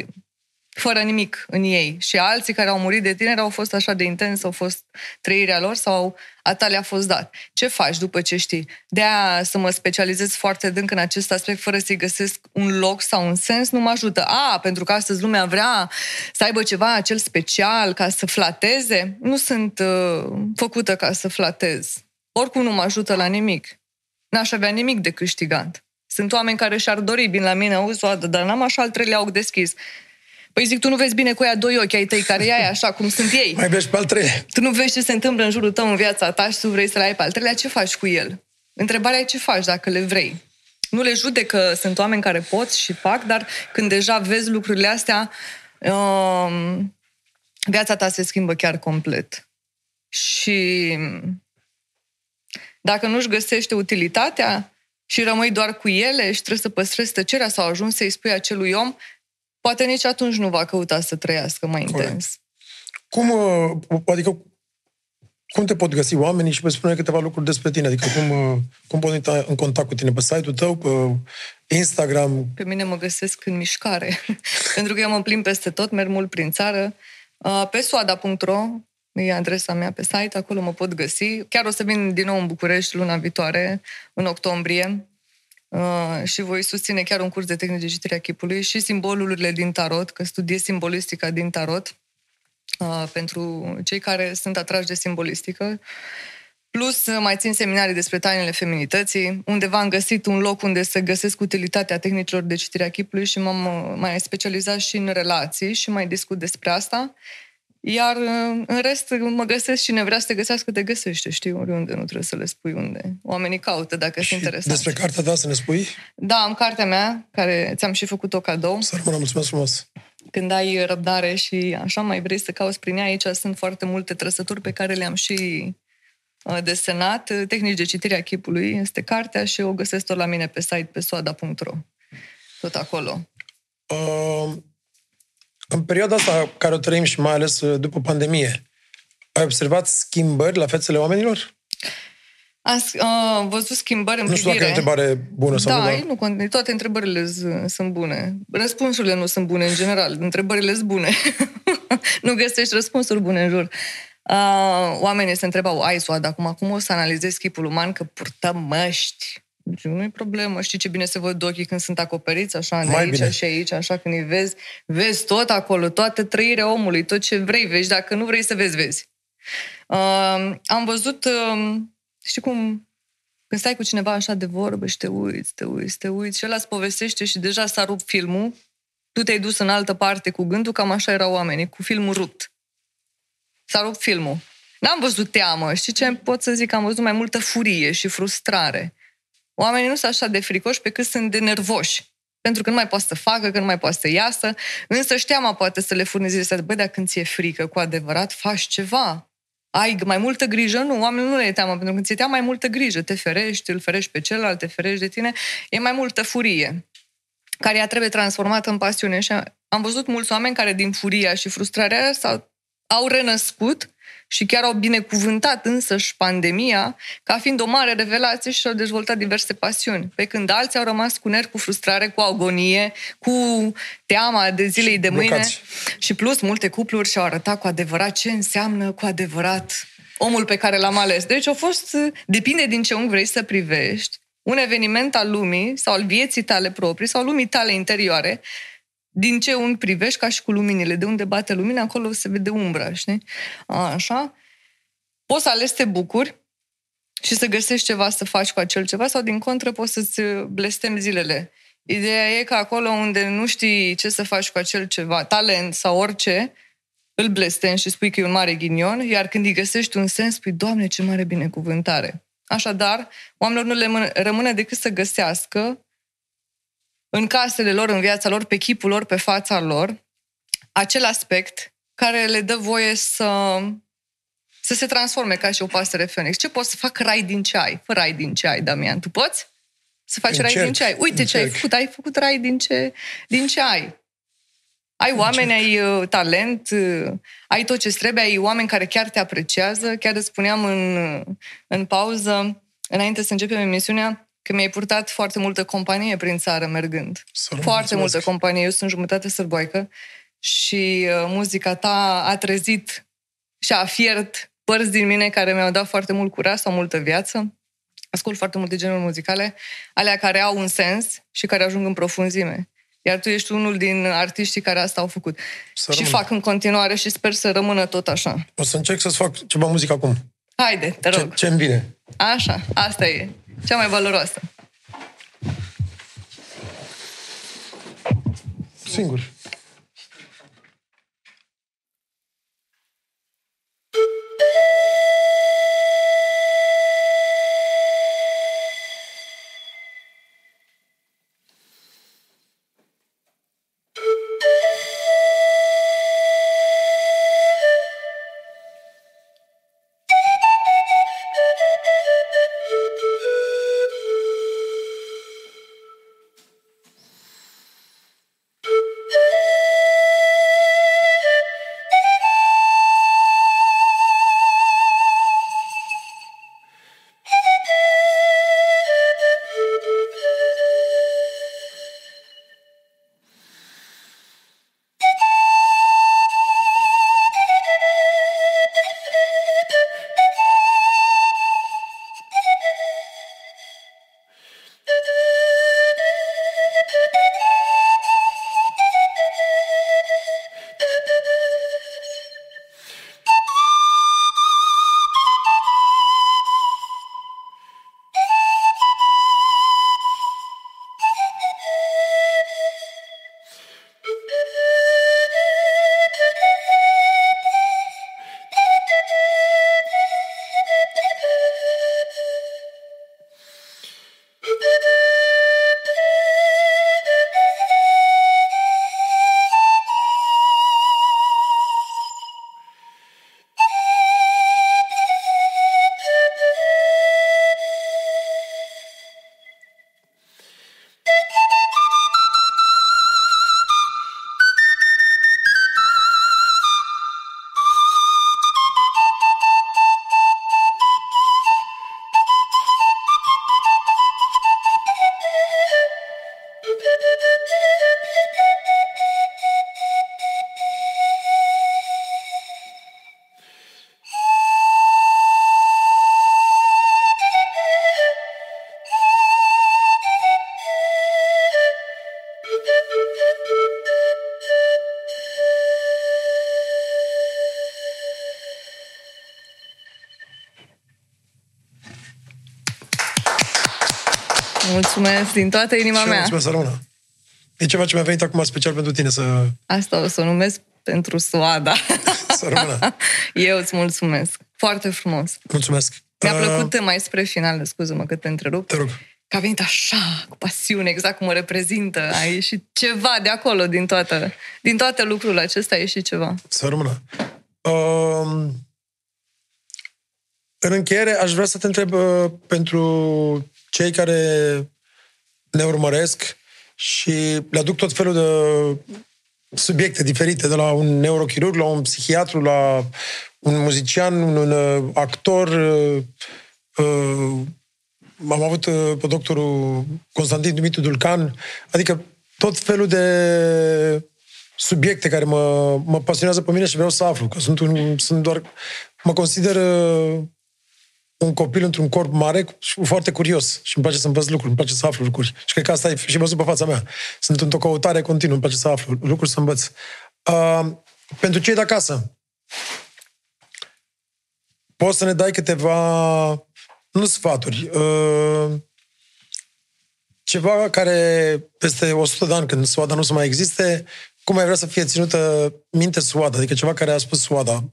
fără nimic în ei. Și alții care au murit de tineri au fost așa de intens, au fost trăirea lor sau a ta le-a fost dat. Ce faci după ce știi? De aia să mă specializez foarte dânc în acest aspect fără să-i găsesc un loc sau un sens nu mă ajută. A, pentru că astăzi lumea vrea să aibă ceva acel special ca să flateze. Nu sunt uh, făcută ca să flatez. Oricum nu mă ajută la nimic. N-aș avea nimic de câștigat. Sunt oameni care și-ar dori, bine la mine, auzi, oadă, dar n-am așa al treilea ochi deschis. Păi zic, tu nu vezi bine cu ea doi ochi ai tăi, care e aia așa cum sunt ei. Mai vezi pe al treilea. Tu nu vezi ce se întâmplă în jurul tău în viața ta și tu vrei să le ai pe al treilea, ce faci cu el? Întrebarea e ce faci dacă le vrei. Nu le judec că sunt oameni care pot și fac, dar când deja vezi lucrurile astea, um, viața ta se schimbă chiar complet. Și dacă nu-și găsește utilitatea, și rămâi doar cu ele și trebuie să păstrezi tăcerea sau ajungi să-i spui acelui om, poate nici atunci nu va căuta să trăiască mai intens. Cum, uh, adică, cum te pot găsi oamenii și vă spune câteva lucruri despre tine? Adică cum, uh, cum pot intra în contact cu tine? Pe site-ul tău, pe Instagram? Pe mine mă găsesc în mișcare, pentru că eu mă plimb peste tot, merg mult prin țară. Uh, pe soada.ro e adresa mea pe site, acolo mă pot găsi. Chiar o să vin din nou în București luna viitoare, în octombrie, uh, și voi susține chiar un curs de tehnici de citire a chipului și simbolurile din tarot, că studiez simbolistica din tarot uh, pentru cei care sunt atrași de simbolistică. Plus, uh, mai țin seminarii despre tainele feminității. Undeva am găsit un loc unde să găsesc utilitatea tehnicilor de citire a chipului și m-am uh, mai specializat și în relații și mai discut despre asta. Iar uh, în rest mă găsesc cine vrea să te găsească, te găsește, știi, oriunde, nu trebuie să le spui unde. Oamenii caută dacă sunt interesați. despre cartea ta să ne spui? Da, am cartea mea, care ți-am și făcut-o cadou. Să rămână, mulțumesc frumos! Când ai răbdare și așa mai vrei să cauți prin ea, aici sunt foarte multe trăsături pe care le-am și uh, desenat. Tehnici de citire a chipului este cartea și o găsesc tot la mine pe site, pe soada.ro. Tot acolo. Uh în perioada asta care o trăim și mai ales uh, după pandemie, ai observat schimbări la fețele oamenilor? Am uh, văzut schimbări în Nu știu privire. dacă e o întrebare bună sau da, nu. nu contează. Toate întrebările sunt bune. Răspunsurile nu sunt bune în general. Întrebările sunt bune. nu găsești răspunsuri bune în jur. Uh, oamenii se întrebau, ai suad acum, cum o să analizezi chipul uman că purtăm măști? Deci nu e problemă. Știi ce bine se văd ochii când sunt acoperiți, așa, de aici bine. și aici, așa, când îi vezi, vezi tot acolo, toată trăirea omului, tot ce vrei, vezi. Dacă nu vrei să vezi, vezi. Uh, am văzut, uh, știi cum, când stai cu cineva așa de vorbă și te uiți, te uiți, te uiți și ăla îți povestește și deja s-a rupt filmul, tu te-ai dus în altă parte cu gândul, cam așa erau oamenii, cu filmul rupt. S-a rupt filmul. N-am văzut teamă, știi ce pot să zic? Am văzut mai multă furie și frustrare. Oamenii nu sunt așa de fricoși pe cât sunt de nervoși. Pentru că nu mai poate să facă, că nu mai poate să iasă, însă teama poate să le furnizeze. Băi, dacă ți-e frică cu adevărat, faci ceva. Ai mai multă grijă? Nu, oamenii nu le teamă, pentru că ți-e teamă mai multă grijă. Te ferești, îl ferești pe celălalt, te ferești de tine. E mai multă furie care ea trebuie transformată în pasiune. Și am văzut mulți oameni care din furia și frustrarea s-au, au renăscut și chiar au binecuvântat însăși pandemia ca fiind o mare revelație și au dezvoltat diverse pasiuni. Pe când alții au rămas cu nervi, cu frustrare, cu agonie, cu teama de zilei de mâine. Blocați. Și plus, multe cupluri și-au arătat cu adevărat ce înseamnă cu adevărat omul pe care l-am ales. Deci a fost, depinde din ce unghi vrei să privești, un eveniment al lumii sau al vieții tale proprii sau lumii tale interioare din ce unghi privești, ca și cu luminile. De unde bate lumina, acolo se vede umbra, știi? Așa. Poți să alegi să te bucuri și să găsești ceva să faci cu acel ceva sau, din contră, poți să-ți blestem zilele. Ideea e că acolo unde nu știi ce să faci cu acel ceva, talent sau orice, îl blestem și spui că e un mare ghinion, iar când îi găsești un sens, spui, Doamne, ce mare binecuvântare! Așadar, oamenilor nu le rămâne decât să găsească în casele lor, în viața lor, pe chipul lor, pe fața lor, acel aspect care le dă voie să, să se transforme ca și o pasăre Phoenix. Ce poți să fac rai din ce ai? Fă rai din ce ai, Damian. Tu poți? Să faci Încerc. rai din ce ai. Uite Încerc. ce ai făcut. Ai făcut rai din ce, din ce ai. Ai oameni, Încerc. ai uh, talent, uh, ai tot ce trebuie, ai oameni care chiar te apreciază. Chiar îți spuneam în, în pauză, înainte să începem emisiunea, că mi-ai purtat foarte multă companie prin țară mergând. Să foarte multă companie. Eu sunt jumătate sărboaică și uh, muzica ta a trezit și a fiert părți din mine care mi-au dat foarte mult curaj sau multă viață. Ascult foarte multe genuri muzicale, alea care au un sens și care ajung în profunzime. Iar tu ești unul din artiștii care asta au făcut. Să și rămân. fac în continuare și sper să rămână tot așa. O să încerc să-ți fac ceva muzică acum. Haide, te rog. Ce, ce-mi vine. Așa, asta e. Cea mai valoroasă. Singur. Mulțumesc din toată inima Și eu mea. mulțumesc, Sărmână. E ceva ce mi-a venit acum special pentru tine să, Asta o să o numesc pentru soada. să rămână. Eu îți mulțumesc. Foarte frumos. Mulțumesc. Mi-a Uh, plăcut mai spre final, scuză-mă că te întrerup, Te rog. că a venit așa, cu pasiune, exact cum o reprezintă. A ieșit ceva de acolo, din toată, din toate lucrurile acestea a ieșit ceva. Să rămână. Uh, în încheiere, aș vrea să te întreb uh, pentru cei care ne urmăresc și le aduc tot felul de subiecte diferite, de la un neurochirurg, la un psihiatru, la un muzician, un, un uh, actor. Uh, uh, am avut uh, pe doctorul Constantin Dumitru Dulcan, adică tot felul de subiecte care mă, mă pasionează pe mine și vreau să aflu, că sunt, un, sunt doar... Mă consider uh, un copil într-un corp mare și foarte curios și îmi place să învăț lucruri, îmi place să aflu lucruri. Și cred că asta e și văzut pe fața mea. Sunt într-o căutare continuă, îmi place să aflu lucruri, să învăț. Uh, pentru cei de acasă, poți să ne dai câteva, nu sfaturi, uh, ceva care peste 100 de ani, când Suada nu o să mai existe, cum ai vrea să fie ținută minte Suada? Adică ceva care a spus Suada.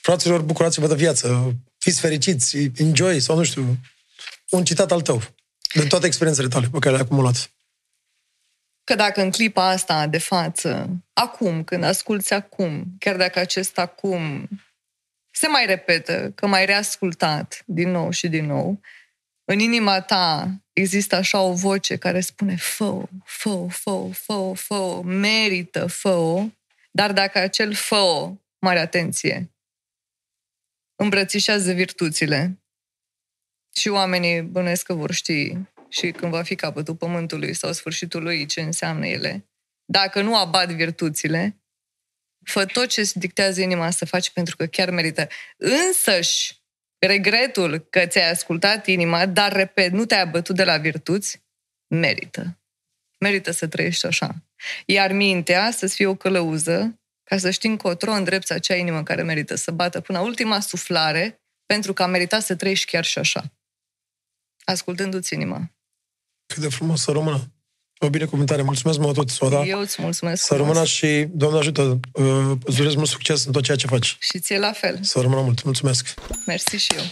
Fraților, bucurați-vă de viață, fiți fericiți, enjoy, sau nu știu, un citat al tău, din toate experiențele tale pe care le-ai acumulat. Că dacă în clipa asta de față, acum, când asculți acum, chiar dacă acest acum se mai repetă, că mai reascultat din nou și din nou, în inima ta există așa o voce care spune fă fă fă fă fă merită, fă dar dacă acel fă mare atenție, îmbrățișează virtuțile și oamenii bănuiesc că vor ști și când va fi capătul pământului sau sfârșitul lui ce înseamnă ele. Dacă nu abat virtuțile, fă tot ce îți dictează inima să faci pentru că chiar merită. Însăși, regretul că ți-ai ascultat inima, dar, repet, nu te-ai abătut de la virtuți, merită. Merită să trăiești așa. Iar mintea să-ți fie o călăuză ca să știi încotro îndrepți acea inimă care merită să bată până la ultima suflare pentru că a meritat să trăiești chiar și așa. Ascultându-ți inima. Cât de frumos să rămână. O binecuvântare. Mulțumesc mult tot, Soada. Eu îți mulțumesc Să frumos. rămână și, Doamne ajută, uh, îți doresc mult succes în tot ceea ce faci. Și ție la fel. Să rămână mult. Mulțumesc. Mersi și eu.